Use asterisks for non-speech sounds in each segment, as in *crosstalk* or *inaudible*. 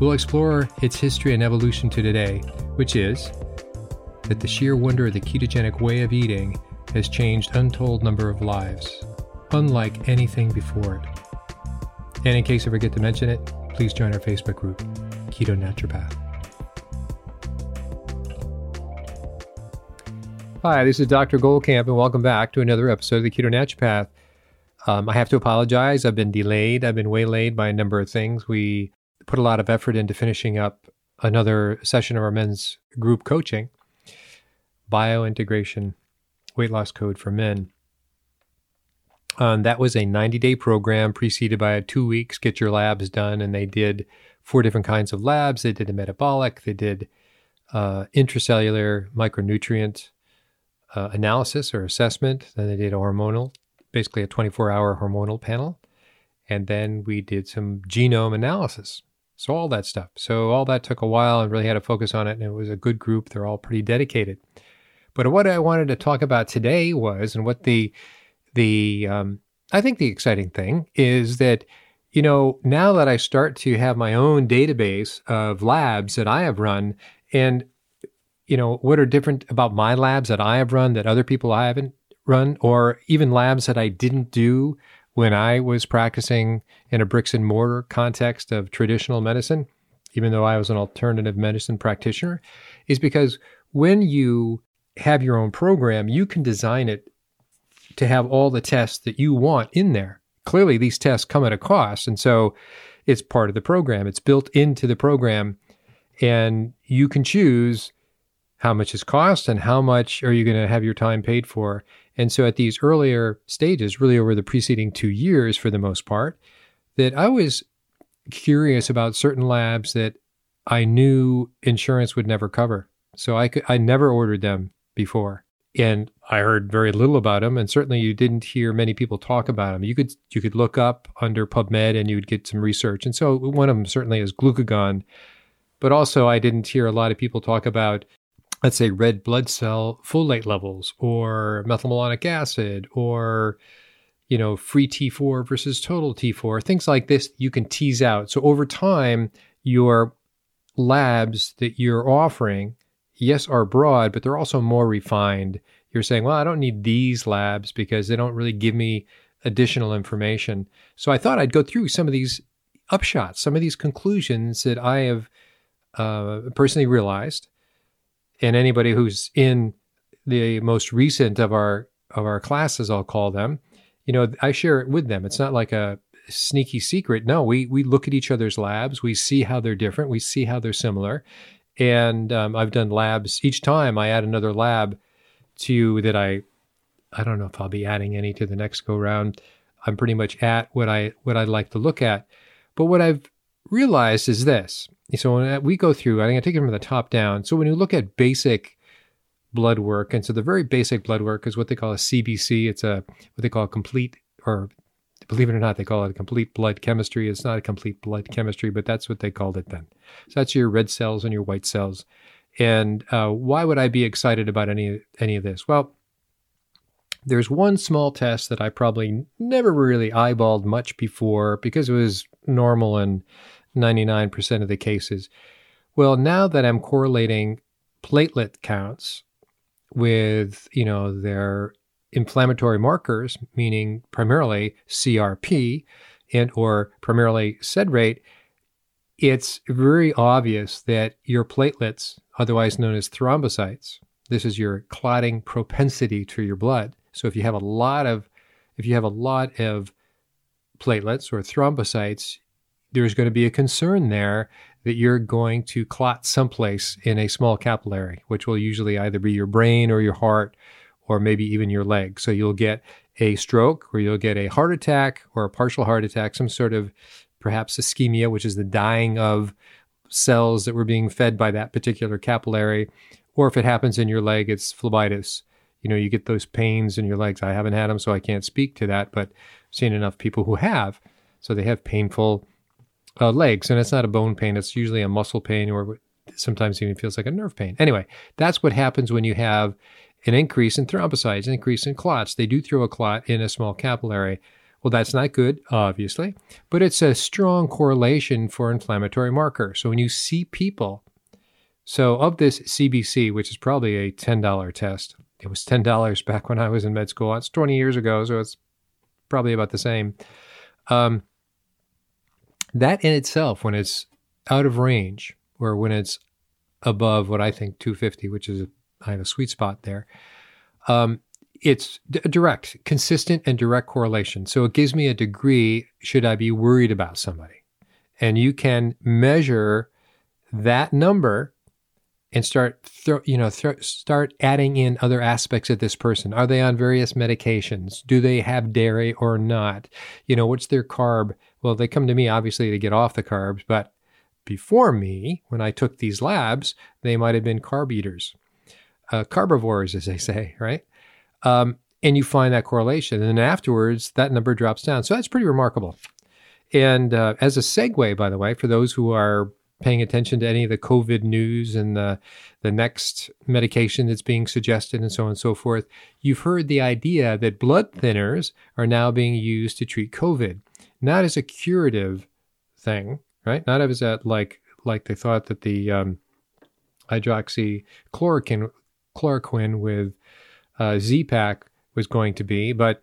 We'll explore its history and evolution to today, which is that the sheer wonder of the ketogenic way of eating has changed untold number of lives, unlike anything before it. And in case I forget to mention it, please join our Facebook group, Keto Naturopath. Hi, this is Dr. Goldkamp, and welcome back to another episode of the Keto Naturopath. Um, I have to apologize. I've been delayed. I've been waylaid by a number of things. We put a lot of effort into finishing up another session of our men's group coaching, biointegration weight loss code for men. Um, that was a 90 day program preceded by a two weeks get your labs done. And they did four different kinds of labs. They did a metabolic, they did uh, intracellular micronutrient uh, analysis or assessment. Then they did a hormonal, basically a 24 hour hormonal panel. And then we did some genome analysis. So all that stuff. So all that took a while and really had to focus on it. And it was a good group. They're all pretty dedicated. But what I wanted to talk about today was, and what the the um, I think the exciting thing is that you know now that I start to have my own database of labs that I have run, and you know what are different about my labs that I have run that other people I haven't run, or even labs that I didn't do when I was practicing in a bricks and mortar context of traditional medicine, even though I was an alternative medicine practitioner, is because when you have your own program, you can design it to have all the tests that you want in there. Clearly, these tests come at a cost. And so it's part of the program, it's built into the program. And you can choose how much is cost and how much are you going to have your time paid for. And so at these earlier stages, really over the preceding two years for the most part, that I was curious about certain labs that I knew insurance would never cover. So I could, I never ordered them before. And I heard very little about them, and certainly you didn't hear many people talk about them. You could you could look up under PubMed and you would get some research. And so one of them certainly is glucagon, but also I didn't hear a lot of people talk about let's say red blood cell folate levels or methylmalonic acid or you know free T4 versus total T4 things like this you can tease out. So over time your labs that you're offering yes are broad but they're also more refined. You're saying well I don't need these labs because they don't really give me additional information. So I thought I'd go through some of these upshots some of these conclusions that I have uh, personally realized and anybody who's in the most recent of our of our classes, I'll call them, you know, I share it with them. It's not like a sneaky secret. No, we we look at each other's labs, we see how they're different, we see how they're similar, and um, I've done labs each time. I add another lab to that. I I don't know if I'll be adding any to the next go round. I'm pretty much at what I what I'd like to look at, but what I've realized is this so when we go through, I think I take it from the top down. So when you look at basic blood work, and so the very basic blood work is what they call a CBC. It's a what they call a complete, or believe it or not, they call it a complete blood chemistry. It's not a complete blood chemistry, but that's what they called it then. So that's your red cells and your white cells. And uh, why would I be excited about any any of this? Well, there's one small test that I probably never really eyeballed much before because it was normal in 99% of the cases. Well, now that I'm correlating platelet counts with, you know, their inflammatory markers, meaning primarily CRP and or primarily sed rate, it's very obvious that your platelets, otherwise known as thrombocytes, This is your clotting propensity to your blood. So if you have a lot of if you have a lot of platelets or thrombocytes, there's going to be a concern there that you're going to clot someplace in a small capillary, which will usually either be your brain or your heart or maybe even your leg. So you'll get a stroke or you'll get a heart attack or a partial heart attack, some sort of perhaps ischemia, which is the dying of cells that were being fed by that particular capillary. Or if it happens in your leg, it's phlebitis. You know, you get those pains in your legs. I haven't had them, so I can't speak to that, but seen enough people who have. So they have painful uh, legs, and it's not a bone pain. It's usually a muscle pain, or sometimes even feels like a nerve pain. Anyway, that's what happens when you have an increase in thrombocytes, an increase in clots. They do throw a clot in a small capillary. Well, that's not good, obviously, but it's a strong correlation for inflammatory marker. So when you see people, so of this CBC, which is probably a $10 test, it was $10 back when I was in med school. It's 20 years ago, so it's probably about the same. Um, that in itself, when it's out of range or when it's above what I think 250, which is a, I have a sweet spot there, um, it's d- direct, consistent, and direct correlation. So it gives me a degree should I be worried about somebody. And you can measure that number and start throw, you know th- start adding in other aspects of this person. Are they on various medications? Do they have dairy or not? You know what's their carb? Well they come to me obviously to get off the carbs but before me when i took these labs they might have been carb eaters. Uh, carbivores as they say right? Um, and you find that correlation and then afterwards that number drops down. So that's pretty remarkable. And uh, as a segue by the way for those who are paying attention to any of the COVID news and the, the next medication that's being suggested and so on and so forth, you've heard the idea that blood thinners are now being used to treat COVID, not as a curative thing, right? Not as a like like they thought that the um, hydroxychloroquine chloroquine with uh, Z-Pak was going to be, but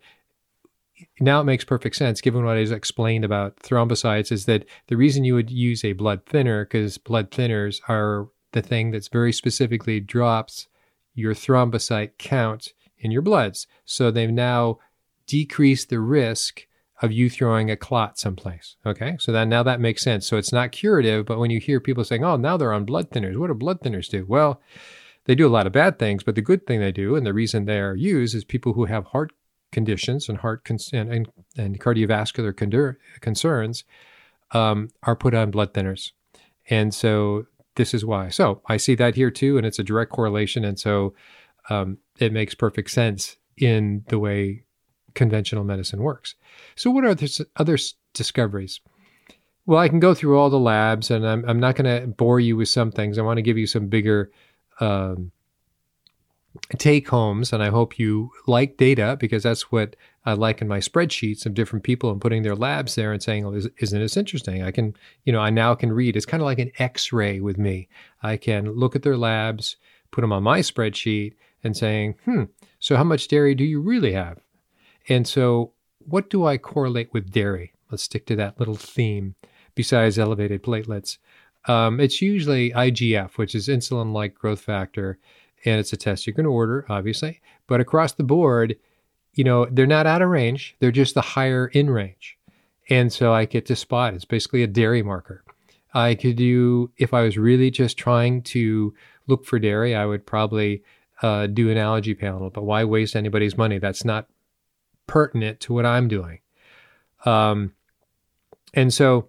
now it makes perfect sense given what is explained about thrombocytes is that the reason you would use a blood thinner because blood thinners are the thing that's very specifically drops your thrombocyte count in your bloods. So they've now decreased the risk of you throwing a clot someplace okay? So that now that makes sense. So it's not curative but when you hear people saying oh now they're on blood thinners. What do blood thinners do? Well they do a lot of bad things but the good thing they do and the reason they are used is people who have heart conditions and heart con- and, and, and, cardiovascular con- concerns um, are put on blood thinners. And so this is why. So I see that here too, and it's a direct correlation. And so um, it makes perfect sense in the way conventional medicine works. So, what are the other discoveries? Well, I can go through all the labs, and I'm, I'm not going to bore you with some things. I want to give you some bigger um, take homes, and I hope you like data because that's what I like in my spreadsheets of different people and putting their labs there and saying, "Oh, isn't this interesting?" I can, you know, I now can read. It's kind of like an X-ray with me. I can look at their labs, put them on my spreadsheet, and saying, "Hmm, so how much dairy do you really have?" And so, what do I correlate with dairy? Let's stick to that little theme. Besides elevated platelets, um, it's usually IGF, which is insulin-like growth factor and it's a test you can order, obviously. But across the board, you know, they're not out of range, they're just the higher in range. And so I get to spot. It's basically a dairy marker. I could do, if I was really just trying to look for dairy, I would probably uh, do an allergy panel. But why waste anybody's money? That's not pertinent to what I'm doing. Um, and so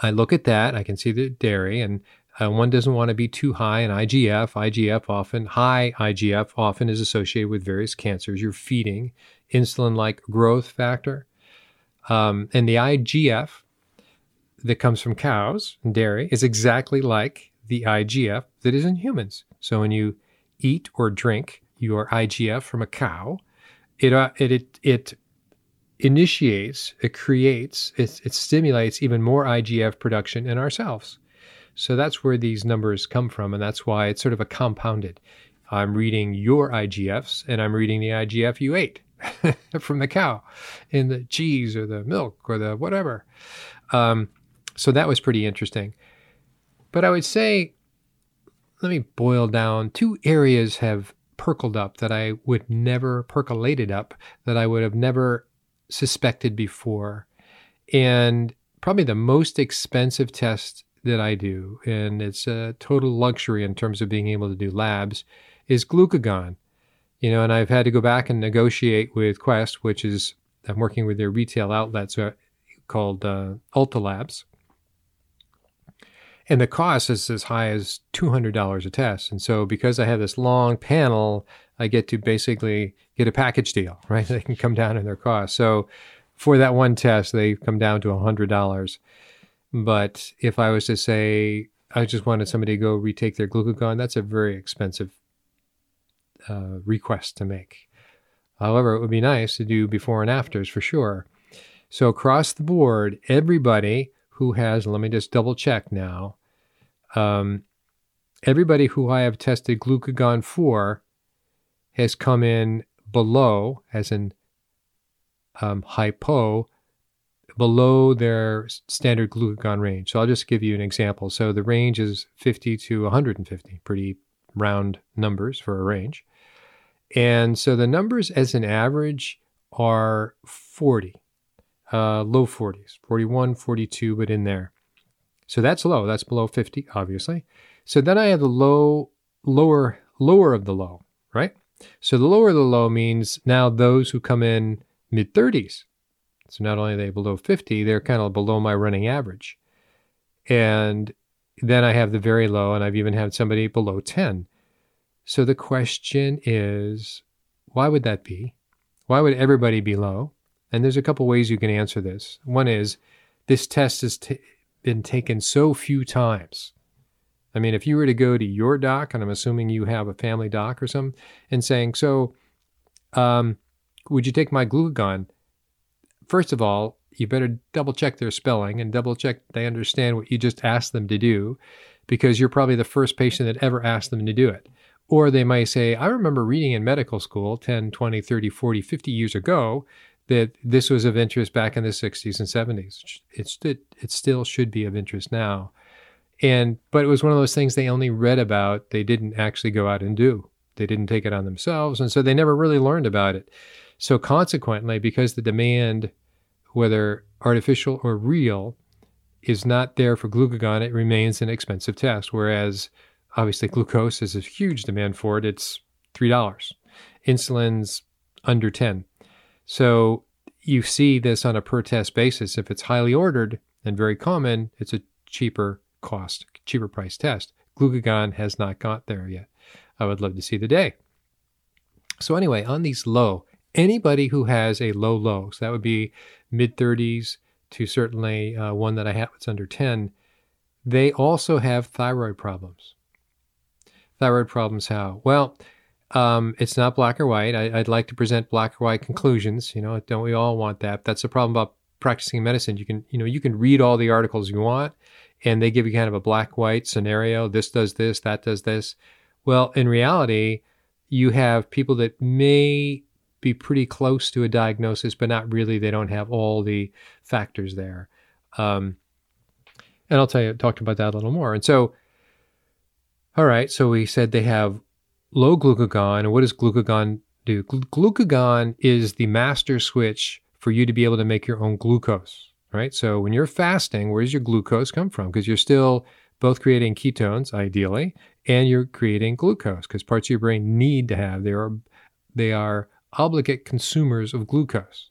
I look at that. I can see the dairy, and uh, one doesn't want to be too high in IGF. IGF often, high IGF often is associated with various cancers. You're feeding insulin like growth factor. Um, and the IGF that comes from cows and dairy is exactly like the IGF that is in humans. So when you eat or drink your IGF from a cow, it, uh, it, it, it initiates, it creates, it, it stimulates even more IGF production in ourselves. So that's where these numbers come from, and that's why it's sort of a compounded. I'm reading your IGFs, and I'm reading the IGF you ate *laughs* from the cow in the cheese or the milk or the whatever. Um, so that was pretty interesting. But I would say let me boil down two areas have percoled up that I would never percolated up that I would have never suspected before. And probably the most expensive test that I do, and it's a total luxury in terms of being able to do labs, is glucagon. You know, and I've had to go back and negotiate with Quest, which is I'm working with their retail outlet so, called uh, Ulta Labs. And the cost is as high as $200 a test. And so, because I have this long panel, I get to basically get a package deal, *laughs* right? They can come down in their cost. So, for that one test, they come down to $100. But if I was to say, I just wanted somebody to go retake their glucagon, that's a very expensive uh, request to make. However, it would be nice to do before and afters for sure. So, across the board, everybody who has, let me just double check now, um, everybody who I have tested glucagon for has come in below, as in um, hypo, below their standard glucagon range. So I'll just give you an example. So the range is 50 to 150, pretty round numbers for a range. And so the numbers as an average are 40, uh, low 40s, 41, 42, but in there. So that's low. That's below 50, obviously. So then I have the low, lower, lower of the low, right? So the lower of the low means now those who come in mid 30s. So not only are they below 50, they're kind of below my running average. And then I have the very low, and I've even had somebody below 10. So the question is, why would that be? Why would everybody be low? And there's a couple ways you can answer this. One is this test has t- been taken so few times. I mean, if you were to go to your doc, and I'm assuming you have a family doc or something, and saying, so, um, would you take my glucagon? First of all, you better double check their spelling and double check they understand what you just asked them to do because you're probably the first patient that ever asked them to do it. Or they might say, I remember reading in medical school 10, 20, 30, 40, 50 years ago that this was of interest back in the 60s and 70s. It's, it, it still should be of interest now. And, but it was one of those things they only read about, they didn't actually go out and do. They didn't take it on themselves. And so they never really learned about it. So consequently, because the demand, whether artificial or real, is not there for glucagon, it remains an expensive test. Whereas obviously glucose is a huge demand for it. It's three dollars. Insulin's under ten. So you see this on a per test basis. If it's highly ordered and very common, it's a cheaper cost, cheaper price test. Glucagon has not got there yet. I would love to see the day. So anyway, on these low, anybody who has a low low, so that would be mid 30s to certainly uh, one that I have that's under 10, they also have thyroid problems thyroid problems how? Well, um, it's not black or white. I, would like to present black or white conclusions. You know, don't we all want that? That's the problem about practicing medicine. You can, you know, you can read all the articles you want, and they give you kind of a black white scenario. This does this, that does this. Well, in reality, you have people that may be pretty close to a diagnosis, but not really. They don't have all the factors there. Um, and I'll tell you, talk about that a little more. And so, all right, so we said they have low glucagon. And what does glucagon do? Glucagon is the master switch for you to be able to make your own glucose, right? So when you're fasting, where does your glucose come from? Because you're still both creating ketones, ideally, and you're creating glucose because parts of your brain need to have they are they are obligate consumers of glucose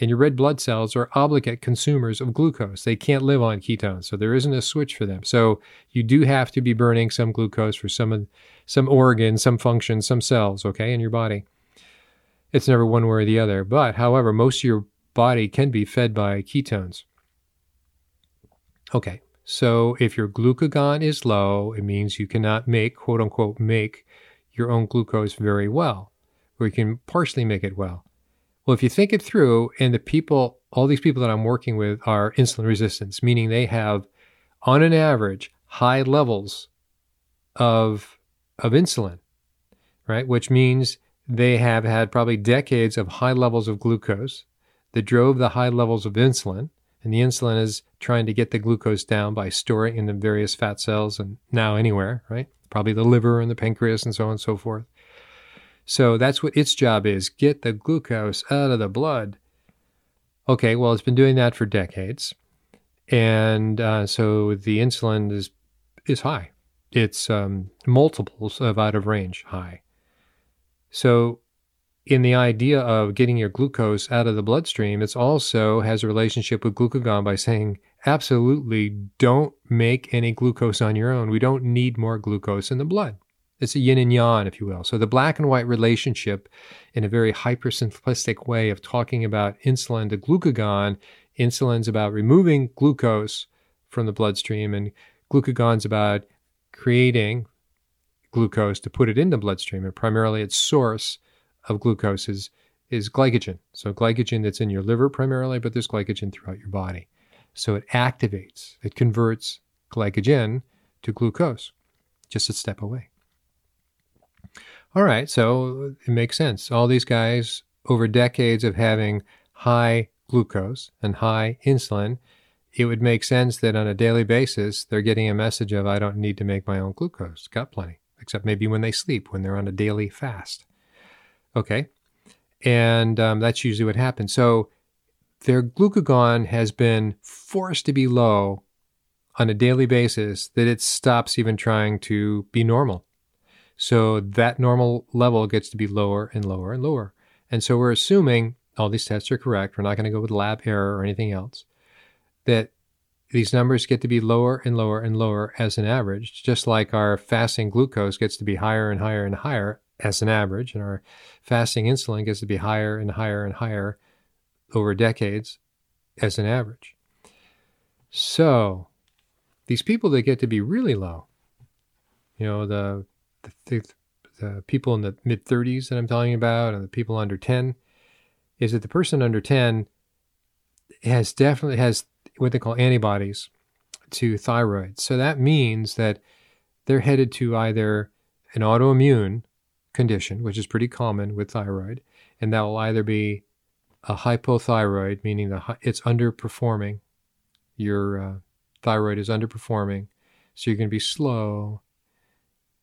and your red blood cells are obligate consumers of glucose. They can't live on ketones, so there isn't a switch for them. So you do have to be burning some glucose for some some organ, some function, some cells, okay, in your body. It's never one way or the other. But however, most of your body can be fed by ketones. Okay, so if your glucagon is low, it means you cannot make, quote unquote, make your own glucose very well, or you can partially make it well. Well, if you think it through, and the people, all these people that I'm working with are insulin resistance, meaning they have, on an average, high levels of of insulin, right? Which means they have had probably decades of high levels of glucose that drove the high levels of insulin, And the insulin is trying to get the glucose down by storing in the various fat cells and now anywhere, right? Probably the liver and the pancreas and so on and so forth. So that's what its job is get the glucose out of the blood. Okay, well, it's been doing that for decades. And uh, so the insulin is, is high. It's um, multiples of out of range high. So in the idea of getting your glucose out of the bloodstream, it also has a relationship with glucagon by saying, absolutely don't make any glucose on your own. We don't need more glucose in the blood. It's a yin and yang, if you will. So the black and white relationship, in a very hypersimplistic way of talking about insulin to glucagon, insulin's about removing glucose from the bloodstream, and glucagon's about creating glucose to put it in the bloodstream. And primarily its source of glucose is, is glycogen. So glycogen that's in your liver primarily, but there's glycogen throughout your body. So it activates, it converts glycogen to glucose, just a step away. All right, so it makes sense. All these guys, over decades of having high glucose and high insulin, it would make sense that on a daily basis, they're getting a message of, I don't need to make my own glucose. Got plenty, except maybe when they sleep, when they're on a daily fast. Okay. And um, that's usually what happens. So their glucagon has been forced to be low on a daily basis that it stops even trying to be normal. So that normal level gets to be lower and lower and lower. And so we're assuming all these tests are correct. We're not going to go with lab error or anything else. That these numbers get to be lower and lower and lower as an average, just like our fasting glucose gets to be higher and higher and higher as an average, and our fasting insulin gets to be higher and higher and higher over decades as an average. So, these people that get to be really low, you know, the the, the people in the mid 30s that I'm talking about and the people under 10 is that the person under 10 has definitely has what they call antibodies to thyroid. So that means that they're headed to either an autoimmune condition, which is pretty common with thyroid, and that will either be a hypothyroid, meaning the it's underperforming. Your uh, thyroid is underperforming, so you're going to be slow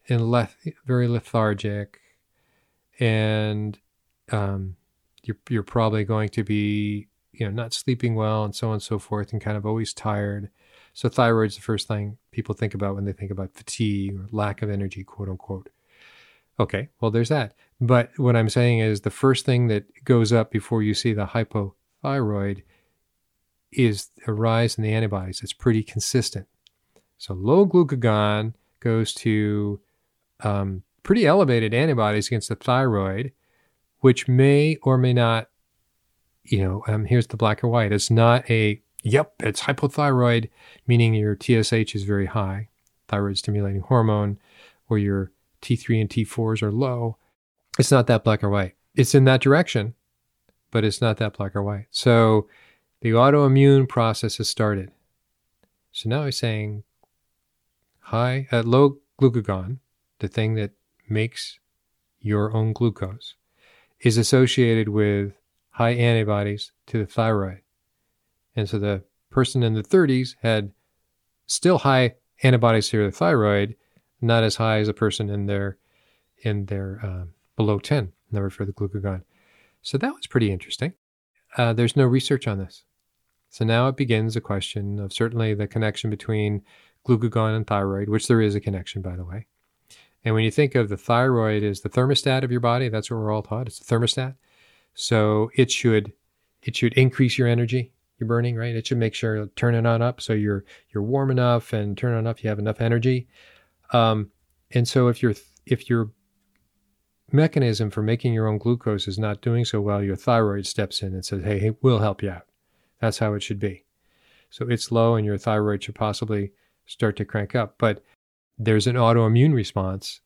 and very lethargic, and um, you're you're probably going to be you know not sleeping well and so on and so forth, and kind of always tired. So thyroid's the first thing people think about when they think about fatigue or lack of energy, quote unquote. Okay, well, there's that. But what I'm saying is the first thing that goes up before you see the hypothyroid is a rise in the antibodies. It's pretty consistent. So low glucagon goes to um, pretty elevated antibodies against the thyroid, which may or may not, you know, um, here's the black or white. It's not a, yep, it's hypothyroid, meaning your TSH is very high, thyroid stimulating hormone, or your T3 and T4s are low. It's not that black or white. It's in that direction, but it's not that black or white. So the autoimmune process has started. So now he's saying high, uh, low glucagon, the thing that makes your own glucose, is associated with high antibodies to the thyroid. And so the person in the 30s had still high antibodies to the thyroid, not as high as a person in their in their uh, below 10 number for the glucagon. So that was pretty interesting. Uh, there's no research on this. So now it begins a question of certainly the connection between glucagon and thyroid, which there is a connection, by the way. And when you think of the thyroid as the thermostat of your body, that's what we're all taught. It's a thermostat. So it should it should increase your energy you're burning, right? It should make sure turn it on up so you're you're warm enough and turn it on up you have enough energy. Um, and so if your if your mechanism for making your own glucose is not doing so well, your thyroid steps in and says, "Hey, hey we'll help you out." That's how it should be. So it's low, and your thyroid should possibly start to crank up. But there's an autoimmune response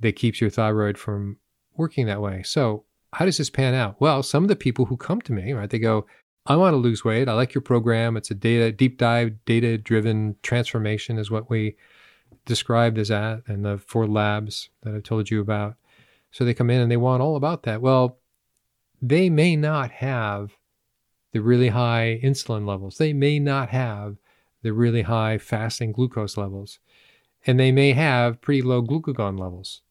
that keeps your thyroid from working that way. So how does this pan out? Well, some of the people who come to me, right, they go, I want to lose weight. I like your program. It's a data deep dive, data driven transformation is what we described as that and the four labs that I've told you about. So they come in and they want all about that. Well, they may not have the really high insulin levels. They may not have the really high fasting glucose levels. And they may have pretty low glucagon levels.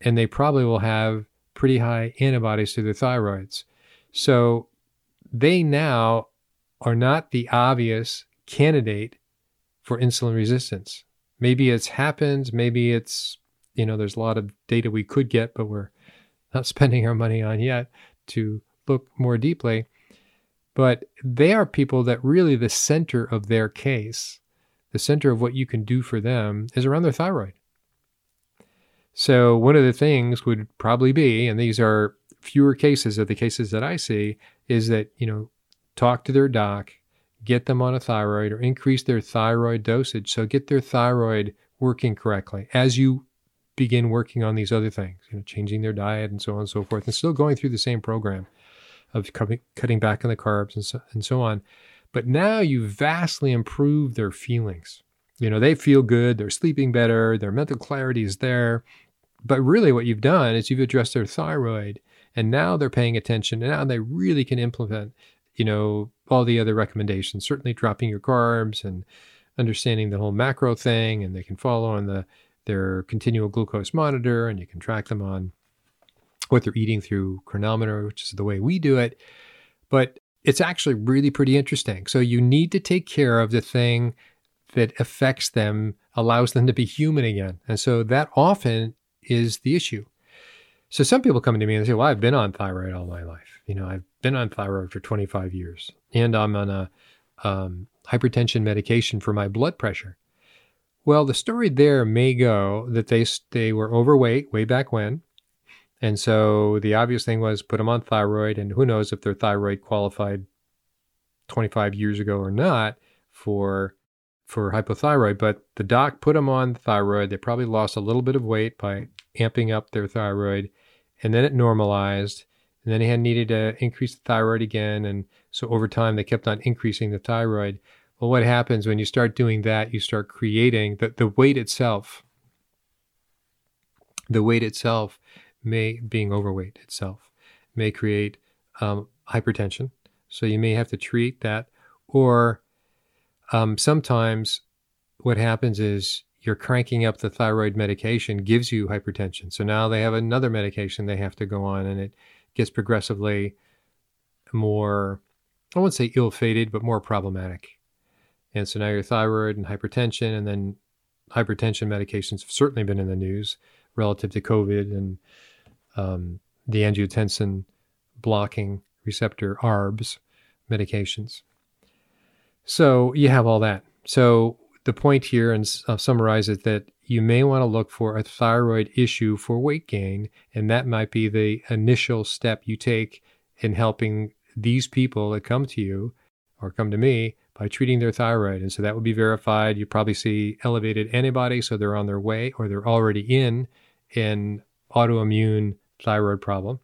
And they probably will have pretty high antibodies to their thyroids. So they now are not the obvious candidate for insulin resistance. Maybe it's happened, maybe it's, you know, there's a lot of data we could get, but we're not *laughs* spending our money on yet to look more deeply. But they are people that really the center of their case, the center of what you can do for them is around their thyroid. So, one of the things would probably be, and these are fewer cases of the cases that I see, is that, you know, talk to their doc, get them on a thyroid or increase their thyroid dosage. So, get their thyroid working correctly as you begin working on these other things, you know, changing their diet and so on and so forth, and still going through the same program of cutting back on the carbs and so, and so on. But now you vastly improve their feelings. You know, they feel good, they're sleeping better, their mental clarity is there. But really, what you've done is you've addressed their thyroid, and now they're paying attention, and now they really can implement, you know, all the other recommendations. Certainly, dropping your carbs and understanding the whole macro thing, and they can follow on the their continual glucose monitor, and you can track them on what they're eating through Cronometer, which is the way we do it. But it's actually really pretty interesting. So you need to take care of the thing that affects them, allows them to be human again. And so that often is the issue. So some people come to me and say, "Well, I've been on thyroid all my life. You know, I've been on thyroid for 25 years, and I'm on a um, hypertension medication for my blood pressure." Well, the story there may go that they they were overweight way back when, and so the obvious thing was put them on thyroid, and who knows if their thyroid qualified 25 years ago or not for for hypothyroid, but the doc put them on thyroid. They probably lost a little bit of weight by amping up their thyroid, and then it normalized. And then they had needed to increase the thyroid again, and so over time they kept on increasing the thyroid. Well, what happens when you start doing that? You start creating the, the weight itself. The weight itself may being overweight itself may create um, hypertension. So you may have to treat that, or um, sometimes what happens is you're cranking up the thyroid medication gives you hypertension. So now they have another medication they have to go on, and it gets progressively more, I won't say ill fated, but more problematic. And so now your thyroid and hypertension, and then hypertension medications have certainly been in the news relative to COVID and um, the angiotensin blocking receptor ARBs medications. So you have all that. So the point here, and I'll summarize it, that you may want to look for a thyroid issue for weight gain, and that might be the initial step you take in helping these people that come to you or come to me by treating their thyroid. And so that would be verified. You probably see elevated antibodies, so they're on their way or they're already in an autoimmune thyroid problem,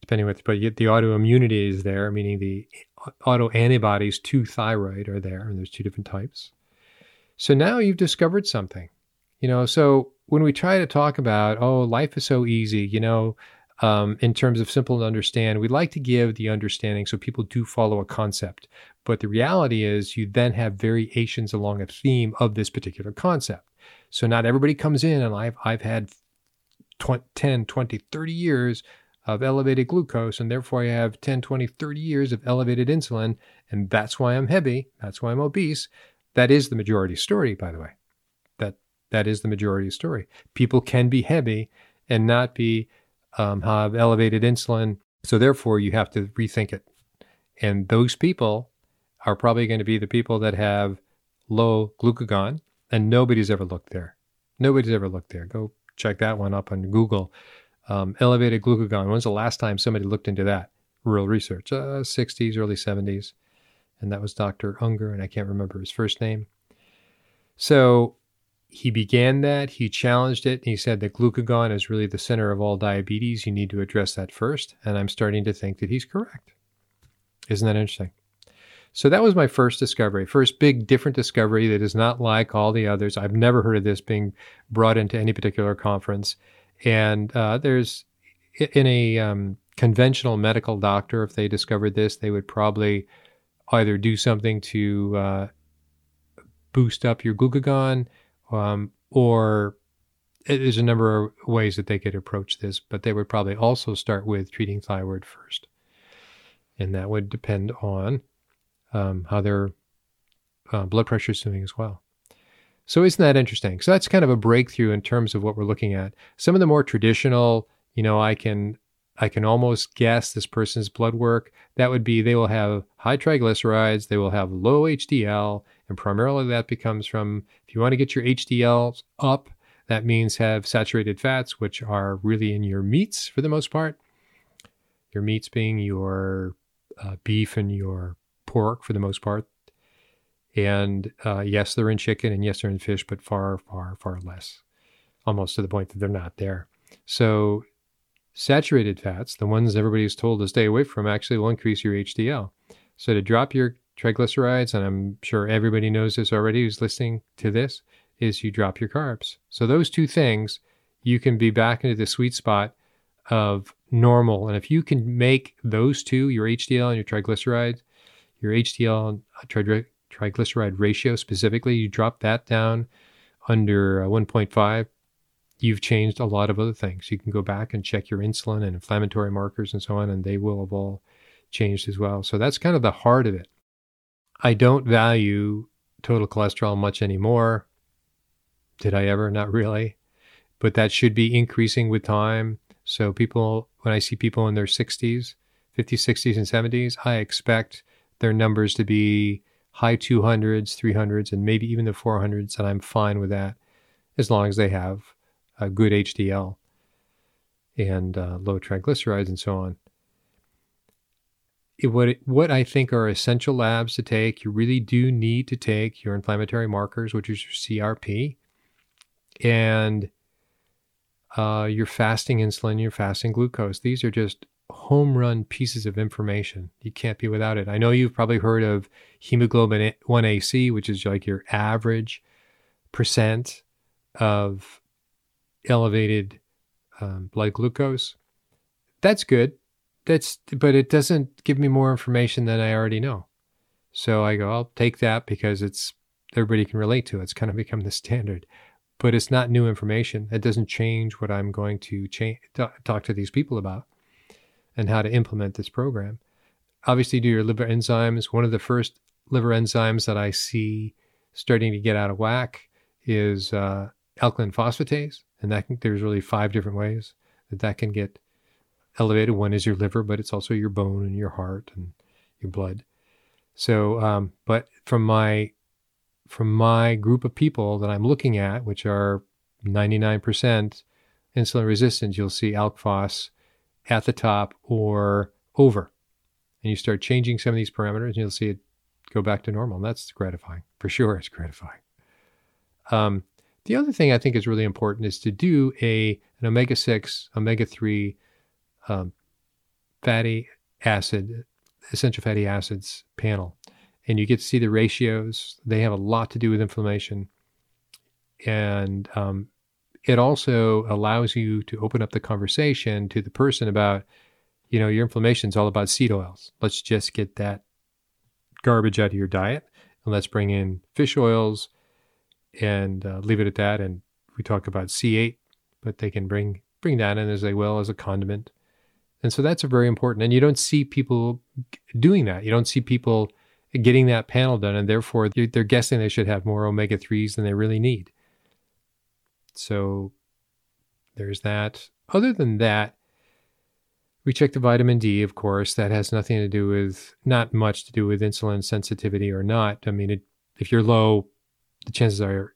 depending what, but yet the autoimmunity is there, meaning the autoantibodies to thyroid are there, and there's two different types. So now you've discovered something, you know. So when we try to talk about, oh, life is so easy, you know, um, in terms of simple to understand, we like to give the understanding so people do follow a concept. But the reality is, you then have variations along a theme of this particular concept. So not everybody comes in, and I've I've had 20, 10, 20, 30 years of elevated glucose, and therefore I have 10, 20, 30 years of elevated insulin, and that's why I'm heavy, that's why I'm obese. That is the majority story, by the way. That that is the majority story. People can be heavy and not be um, have elevated insulin, so therefore you have to rethink it. And those people are probably going to be the people that have low glucagon, and nobody's ever looked there. Nobody's ever looked there. Go check that one up on Google. Um, elevated glucagon. When's the last time somebody looked into that? Real research, uh, 60s, early 70s. And that was Dr. Unger, and I can't remember his first name. So he began that, he challenged it, and he said that glucagon is really the center of all diabetes. You need to address that first. And I'm starting to think that he's correct. Isn't that interesting? So that was my first discovery, first big different discovery that is not like all the others. I've never heard of this being brought into any particular conference. And uh, there's in a um, conventional medical doctor, if they discovered this, they would probably either do something to uh, boost up your glucagon, um, or there's a number of ways that they could approach this, but they would probably also start with treating thyroid first. And that would depend on um, how their uh, blood pressure is doing as well. So, isn't that interesting? So, that's kind of a breakthrough in terms of what we're looking at. Some of the more traditional, you know, I can I can almost guess this person's blood work. That would be they will have high triglycerides, they will have low HDL, and primarily that becomes from if you want to get your HDL up, that means have saturated fats, which are really in your meats for the most part. Your meats being your uh, beef and your pork for the most part. And uh, yes, they're in chicken and yes, they're in fish, but far, far, far less, almost to the point that they're not there. So, saturated fats, the ones everybody's told to stay away from, actually will increase your HDL. So, to drop your triglycerides, and I'm sure everybody knows this already who's listening to this, is you drop your carbs. So, those two things, you can be back into the sweet spot of normal. And if you can make those two, your HDL and your triglycerides, your HDL triglyceride ratio specifically, you drop that down under uh, 1.5, you've changed a lot of other things. You can go back and check your insulin and inflammatory markers and so on, and they will have all changed as well. So that's kind of the heart of it. I don't value total cholesterol much anymore. Did I ever? Not really. But that should be increasing with time. So people, when I see people in their 60s, 50s, 60s, and 70s, I expect their numbers to be high 200s, 300s, and maybe even the 400s, and I'm fine with that as long as they have a good HDL and uh, low triglycerides and so on. It, what, it, what I think are essential labs to take, you really do need to take your inflammatory markers, which is your CRP, and uh, your fasting insulin, your fasting glucose. These are just home run pieces of information. You can't be without it. I know you've probably heard of hemoglobin 1AC, which is like your average percent of elevated um, blood glucose. That's good. That's but it doesn't give me more information than I already know. So I go, I'll take that because it's everybody can relate to. It. It's kind of become the standard, but it's not new information. It doesn't change what I'm going to talk to these people about and how to implement this program. Obviously, do your liver enzymes. One of the first liver enzymes that I see starting to get out of whack is uh, alkaline phosphatase, and that can, there's really five different ways that that can get elevated. One is your liver, but it's also your bone and your heart and your blood. So, um, but from my from my group of people that I'm looking at, which are 99% insulin resistant, you'll see alk phos at the top or over. And you start changing some of these parameters and you'll see it go back to normal. And that's gratifying. For sure, it's gratifying. Um, the other thing I think is really important is to do a an omega six, omega three um, fatty acid, essential fatty acids panel, and you get to see the ratios. They have a lot to do with inflammation, and um, it also allows you to open up the conversation to the person about, you know, your inflammation is all about seed oils. Let's just get that garbage out of your diet and let's bring in fish oils and uh, leave it at that. And we talk about C8, but they can bring bring that in as they will as a condiment. And so that's a very important. And you don't see people doing that. You don't see people getting that panel done, and therefore they're guessing they should have more omega threes than they really need. So there's that. Other than that, we check the vitamin D, of course. That has nothing to do with, not much to do with insulin sensitivity or not. I mean, it, if you're low, the chances are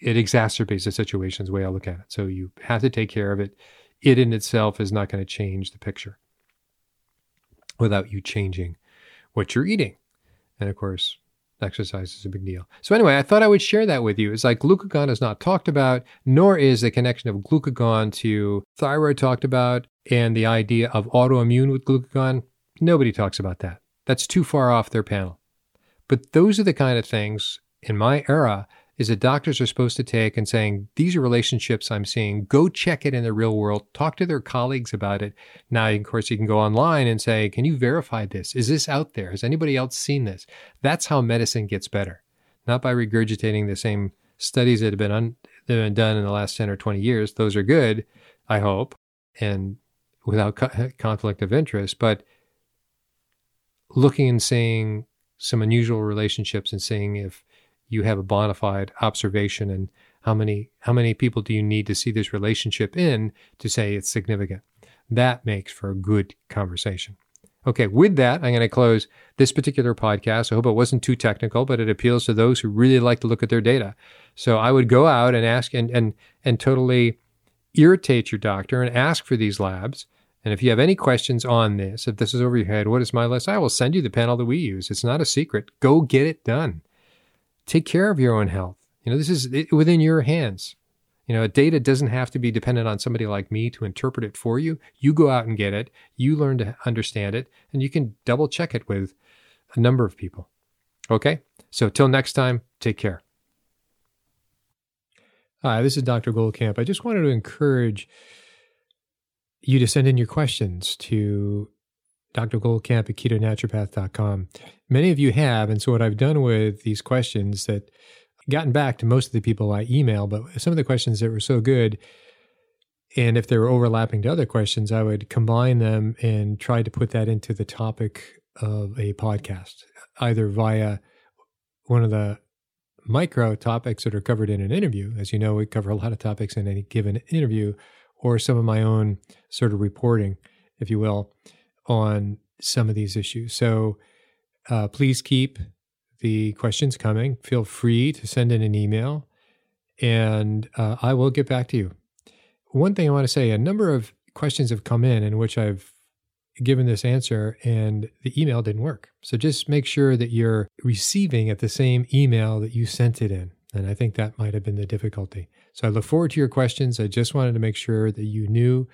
it exacerbates the situation, is the way I look at it. So you have to take care of it. It in itself is not going to change the picture without you changing what you're eating. And of course, exercise is a big deal. So anyway, I thought I would share that with you. It's like glucagon is not talked about, nor is the connection of glucagon to thyroid talked about, and the idea of autoimmune with glucagon. Nobody talks about that. That's too far off their panel. But those are the kind of things in my era. Is that doctors are supposed to take and saying, these are relationships I'm seeing. Go check it in the real world. Talk to their colleagues about it. Now, of course, you can go online and say, can you verify this? Is this out there? Has anybody else seen this? That's how medicine gets better, not by regurgitating the same studies that have been, un- that have been done in the last 10 or 20 years. Those are good, I hope, and without co- *laughs* conflict of interest, but looking and seeing some unusual relationships and seeing if you have a bona fide observation and how many how many people do you need to see this relationship in to say it's significant? That makes for a good conversation. Okay with that i'm going to close this particular podcast. I hope it wasn't too technical but it appeals to those who really like to look at their data. So i would go out and ask and and and totally irritate your doctor and ask for these labs. And if you have any questions on this if this is over your head what is my list? I will send you the panel that we use. It's not a secret. Go get it done take care of your own health. You know, this is within your hands. You know, data doesn't have to be dependent on somebody like me to interpret it for you. You go out and get it, you learn to understand it, and you can double check it with a number of people. Okay? So, till next time, take care. Hi, this is Dr. Goldkamp. I just wanted to encourage you to send in your questions to Dr. Goldkamp at ketonaturopath.com. Many of you have. And so, what I've done with these questions that gotten back to most of the people I email, but some of the questions that were so good, and if they were overlapping to other questions, I would combine them and try to put that into the topic of a podcast, either via one of the micro topics that are covered in an interview. As you know, we cover a lot of topics in any given interview, or some of my own sort of reporting, if you will on some of these issues. So uh, please keep the questions coming. Feel free to send in an email and uh, I will get back to you. One thing I want to say a number of questions have come in in which I've given this answer and the email didn't work. So just make sure that you're receiving at the same email that you sent it in. And I think that might have been the difficulty. So I look forward to your questions. I just wanted to make sure that you knew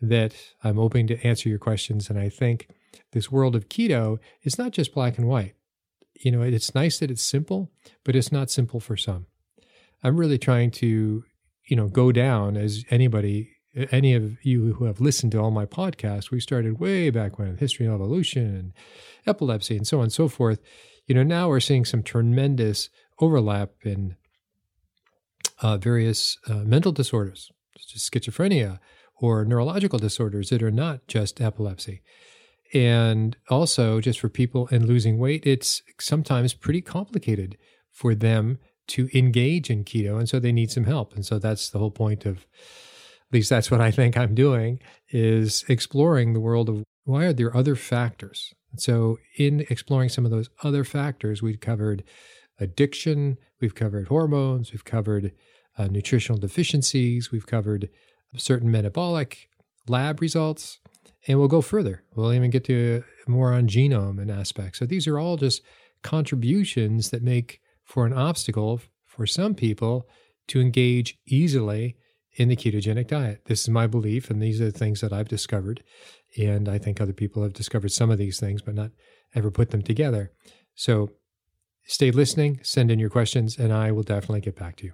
that I'm open to answer your questions. And I think this world of keto is not just black and white. You know, it's nice that it's simple, but it's not simple for some. I'm really trying to, you know, go down as anybody, any of you who have listened to all my podcasts, we started way back when, history and evolution and epilepsy and so on and so forth. You know, now we're seeing some tremendous overlap in uh, various uh, mental disorders, such as schizophrenia, or neurological disorders that are not just epilepsy. And also, just for people in losing weight, it's sometimes pretty complicated for them to engage in keto. And so they need some help. And so that's the whole point of, at least that's what I think I'm doing, is exploring the world of why are there other factors? So, in exploring some of those other factors, we've covered addiction, we've covered hormones, we've covered uh, nutritional deficiencies, we've covered certain metabolic lab results, and we'll go further. We'll even get to more on genome and aspects. So these are all just contributions that make for an obstacle for some people to engage easily in the ketogenic diet. This is my belief, and these are the things that I've discovered. And I think other people have discovered some of these things, but not ever put them together. So stay listening, send in your questions, and I will definitely get back to you.